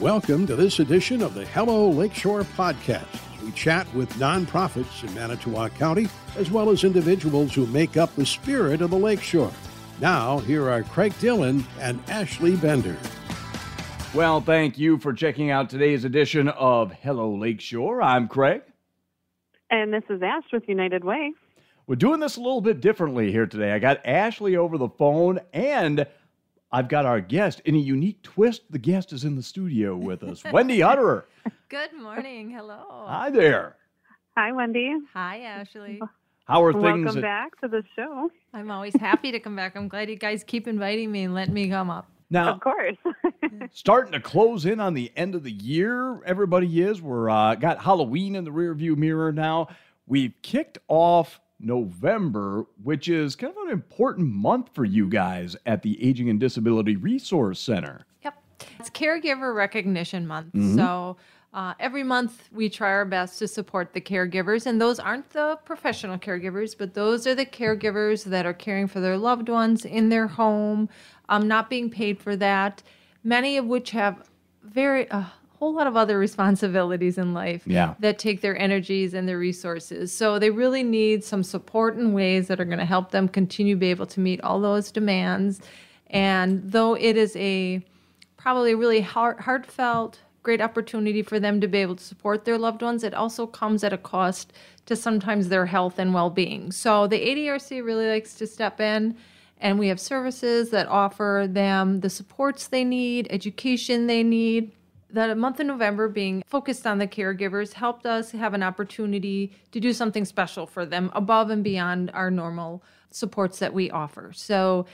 Welcome to this edition of the Hello Lakeshore podcast. We chat with nonprofits in Manitowoc County, as well as individuals who make up the spirit of the lakeshore. Now, here are Craig Dillon and Ashley Bender. Well, thank you for checking out today's edition of Hello Lakeshore. I'm Craig. And this is Ash with United Way. We're doing this a little bit differently here today. I got Ashley over the phone and I've got our guest. In a unique twist, the guest is in the studio with us. Wendy Hutterer. Good morning. Hello. Hi there. Hi, Wendy. Hi, Ashley. How are things? Welcome at- back to the show. I'm always happy to come back. I'm glad you guys keep inviting me and letting me come up. now, Of course. starting to close in on the end of the year. Everybody is. We're uh, got Halloween in the rearview mirror now. We've kicked off November, which is kind of an important month for you guys at the Aging and Disability Resource Center. Yep. It's Caregiver Recognition Month. So uh, every month we try our best to support the caregivers. And those aren't the professional caregivers, but those are the caregivers that are caring for their loved ones in their home, um, not being paid for that, many of which have very. a whole lot of other responsibilities in life Yeah. that take their energies and their resources. So they really need some support in ways that are going to help them continue to be able to meet all those demands. And though it is a probably a really heart, heartfelt, great opportunity for them to be able to support their loved ones, it also comes at a cost to sometimes their health and well being. So the ADRC really likes to step in. And we have services that offer them the supports they need, education they need, the month of November being focused on the caregivers helped us have an opportunity to do something special for them above and beyond our normal supports that we offer. So,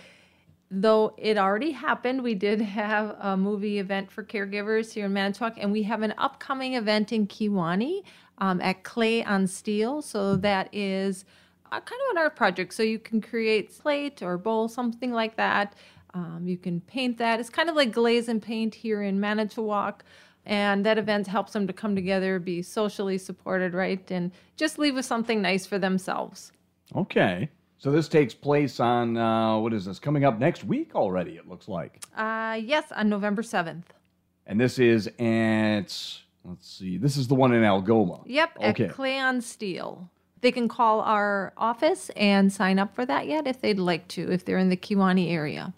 though it already happened, we did have a movie event for caregivers here in Manitowoc, and we have an upcoming event in Kewaunee um, at Clay on Steel. So, that is uh, kind of an art project. So, you can create plate or bowl, something like that. Um, you can paint that. It's kind of like glaze and paint here in Manitowoc. And that event helps them to come together, be socially supported, right? And just leave with something nice for themselves. Okay. So this takes place on, uh, what is this, coming up next week already, it looks like. Uh, yes, on November 7th. And this is at, let's see, this is the one in Algoma. Yep, Okay. at Clay on Steel. They can call our office and sign up for that yet if they'd like to, if they're in the Kewaunee area.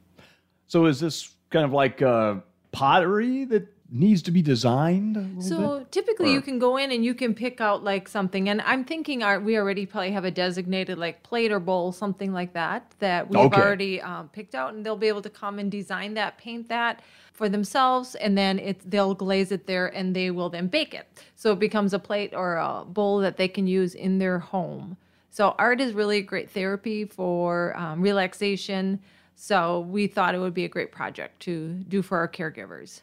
So is this kind of like uh, pottery that needs to be designed? So bit? typically, you can go in and you can pick out like something. And I'm thinking our, we already probably have a designated like plate or bowl, something like that, that we've Okay. already um, picked out, and they'll be able to come and design that, paint that for themselves, and then it they'll glaze it there, and they will then bake it. So it becomes a plate or a bowl that they can use in their home. So art is really a great therapy for um, relaxation. So we thought it would be a great project to do for our caregivers.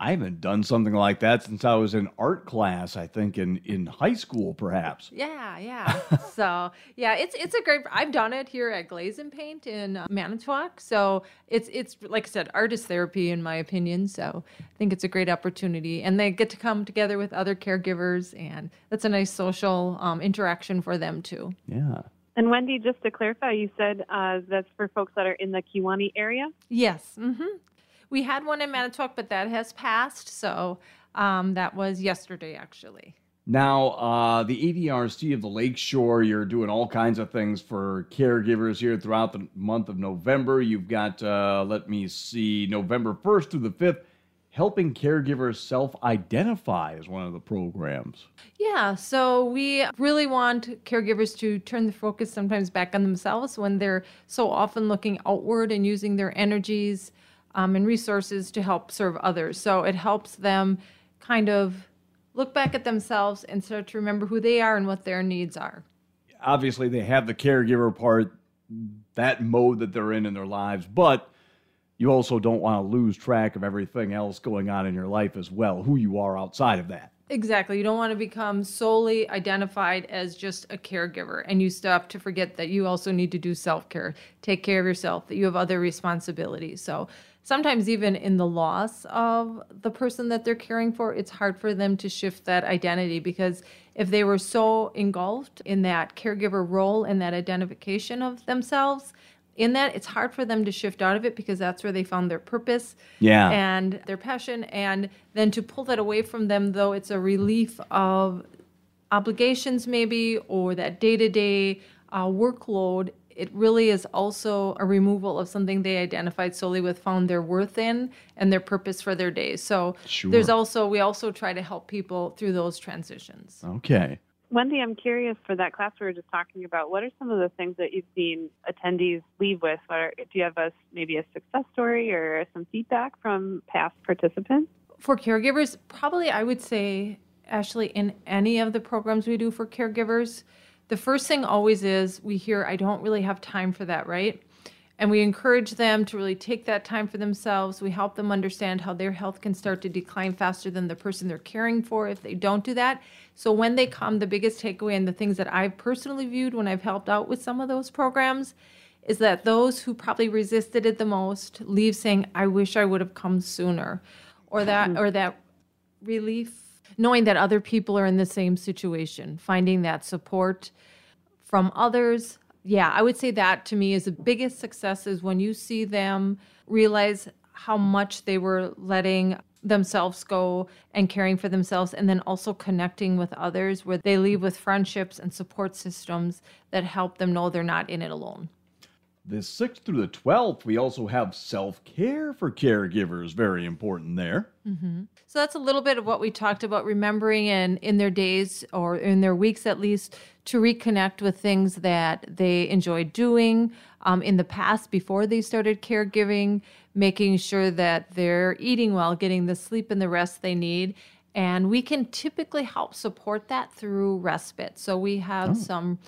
I haven't done something like that since I was in art class, I think in, in high school, perhaps. Yeah, yeah. so yeah, it's it's a great. I've done it here at Glaze and Paint in uh, Manitowoc. So it's it's like I said, artist therapy in my opinion. So I think it's a great opportunity, and they get to come together with other caregivers, and that's a nice social um, interaction for them too. Yeah. And Wendy, just to clarify, you said uh, that's for folks that are in the Kewaunee area. Yes. hmm We had one in Manitowoc, but that has passed. So um, that was yesterday, actually. Now, uh, the ADRC of the Lakeshore, you're doing all kinds of things for caregivers here throughout the month of November. You've got, uh, let me see, November 1st through the 5th, helping caregivers self identify as one of the programs. Yeah, so we really want caregivers to turn the focus sometimes back on themselves when they're so often looking outward and using their energies um, and resources to help serve others. So it helps them kind of look back at themselves and start to remember who they are and what their needs are. Obviously, they have the caregiver part, that mode that they're in in their lives, but you also don't want to lose track of everything else going on in your life as well, who you are outside of that. Exactly. You don't want to become solely identified as just a caregiver and you stop to forget that you also need to do self care, take care of yourself, that you have other responsibilities. So sometimes, even in the loss of the person that they're caring for, it's hard for them to shift that identity because if they were so engulfed in that caregiver role and that identification of themselves, in that, it's hard for them to shift out of it because that's where they found their purpose Yeah. and their passion. And then to pull that away from them, though, it's a relief of obligations, maybe, or that day to day workload. It really is also a removal of something they identified solely with, found their worth in, and their purpose for their days. So there's also, we also try to help people through those transitions. Okay. Wendy, I'm curious for that class we were just talking about. What are some of the things that you've seen attendees leave with? Are, do you have a maybe a success story or some feedback from past participants? for caregivers, probably I would say, Ashley, in any of the programs we do for caregivers, the first thing always is we hear, I don't really have time for that, right? And we encourage them to really take that time for themselves. We help them understand how their health can start to decline faster than the person they're caring for if they don't do that. So when they come, the biggest takeaway and the things that I've personally viewed when I've helped out with some of those programs is that those who probably resisted it the most leave saying, I wish I would have come sooner. Or that mm-hmm. or that relief knowing that other people are in the same situation, finding that support from others. Yeah, I would say that to me is the biggest success is when you see them realize how much they were letting themselves go and caring for themselves and then also connecting with others where they leave with friendships and support systems that help them know they're not in it alone. The 6th through the 12th, we also have self care for caregivers. Very important there. So that's a little bit of what we talked about remembering and in their days or in their weeks at least to reconnect with things that they enjoyed doing um, in the past before they started caregiving, making sure that they're eating well, getting the sleep and the rest they need. And we can typically help support that through respite. So we have some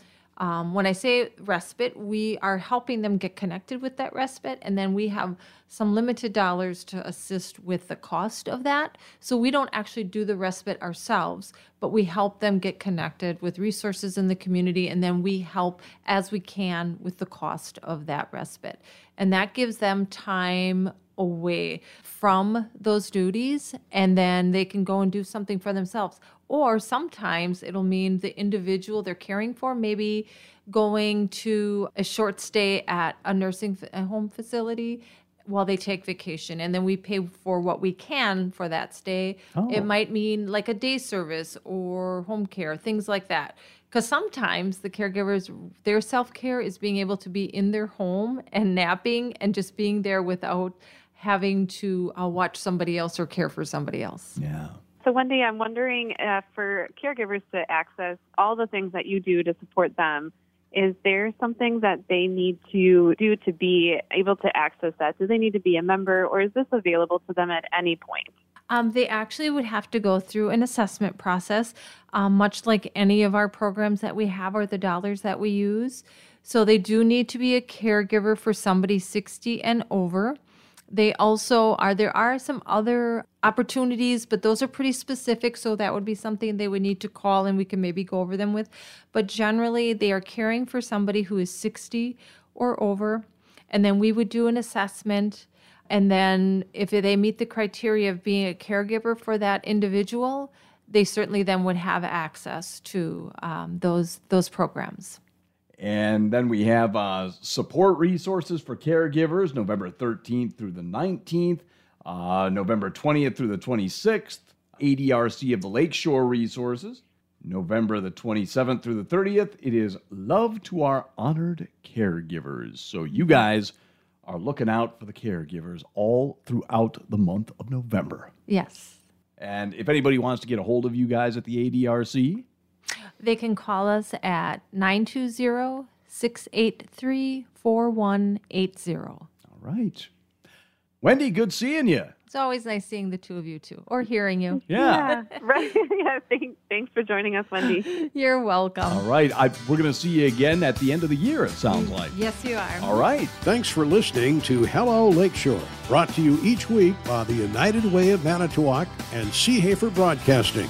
um, when I say respite, we are helping them get connected with that respite, and then we have some limited dollars to assist with the cost of that. So we don't actually do the respite ourselves, but we help them get connected with resources in the community, and then we help as we can with the cost of that respite. And that gives them time away from those duties and then they can go and do something for themselves or sometimes it'll mean the individual they're caring for maybe going to a short stay at a nursing a home facility while they take vacation and then we pay for what we can for that stay. It might mean like a day service or home care things like that. Because sometimes the caregivers their self-care is being able to be in their home and napping and just being there without having to uh, watch somebody else or care for somebody else. Yeah. So, Wendy, I'm wondering uh, for caregivers to access all the things that you do to support them, is there something that they need to do to be able to access that? Do they need to be a member, or is this available to them at any point? Um, they actually would have to go through an assessment process, um, much like any of our programs that we have or the dollars that we use. So they do need to be a caregiver for somebody 60 and over. They also are, there are some other opportunities, but those are pretty specific. So that would be something they would need to call and we can maybe go over them with. But generally, they are caring for somebody who is 60 or over. And then we would do an assessment. And then if they meet the criteria of being a caregiver for that individual, they certainly then would have access to um, those those programs. And then we have uh, support resources for caregivers November 13th through the 19th, uh, November 20th through the 26th, ADRC of the Lakeshore resources. November the 27th through the 30th, it is Love to Our Honored Caregivers. So you guys are looking out for the caregivers all throughout the month of November. Yes. And if anybody wants to get a hold of you guys at the ADRC, They can call us at 920 683 4180. all right. Wendy, good seeing you. It's always nice seeing the two of you too, or hearing you. yeah. right. yeah. Thank, thanks for joining us, Wendy. You're welcome. All right. I, we're going to see you again at the end of the year, it sounds mm, like. Yes, you are. All right. Thanks for listening to Hello Lakeshore, brought to you each week by the United Way of Manitowoc and Seehafer Broadcasting.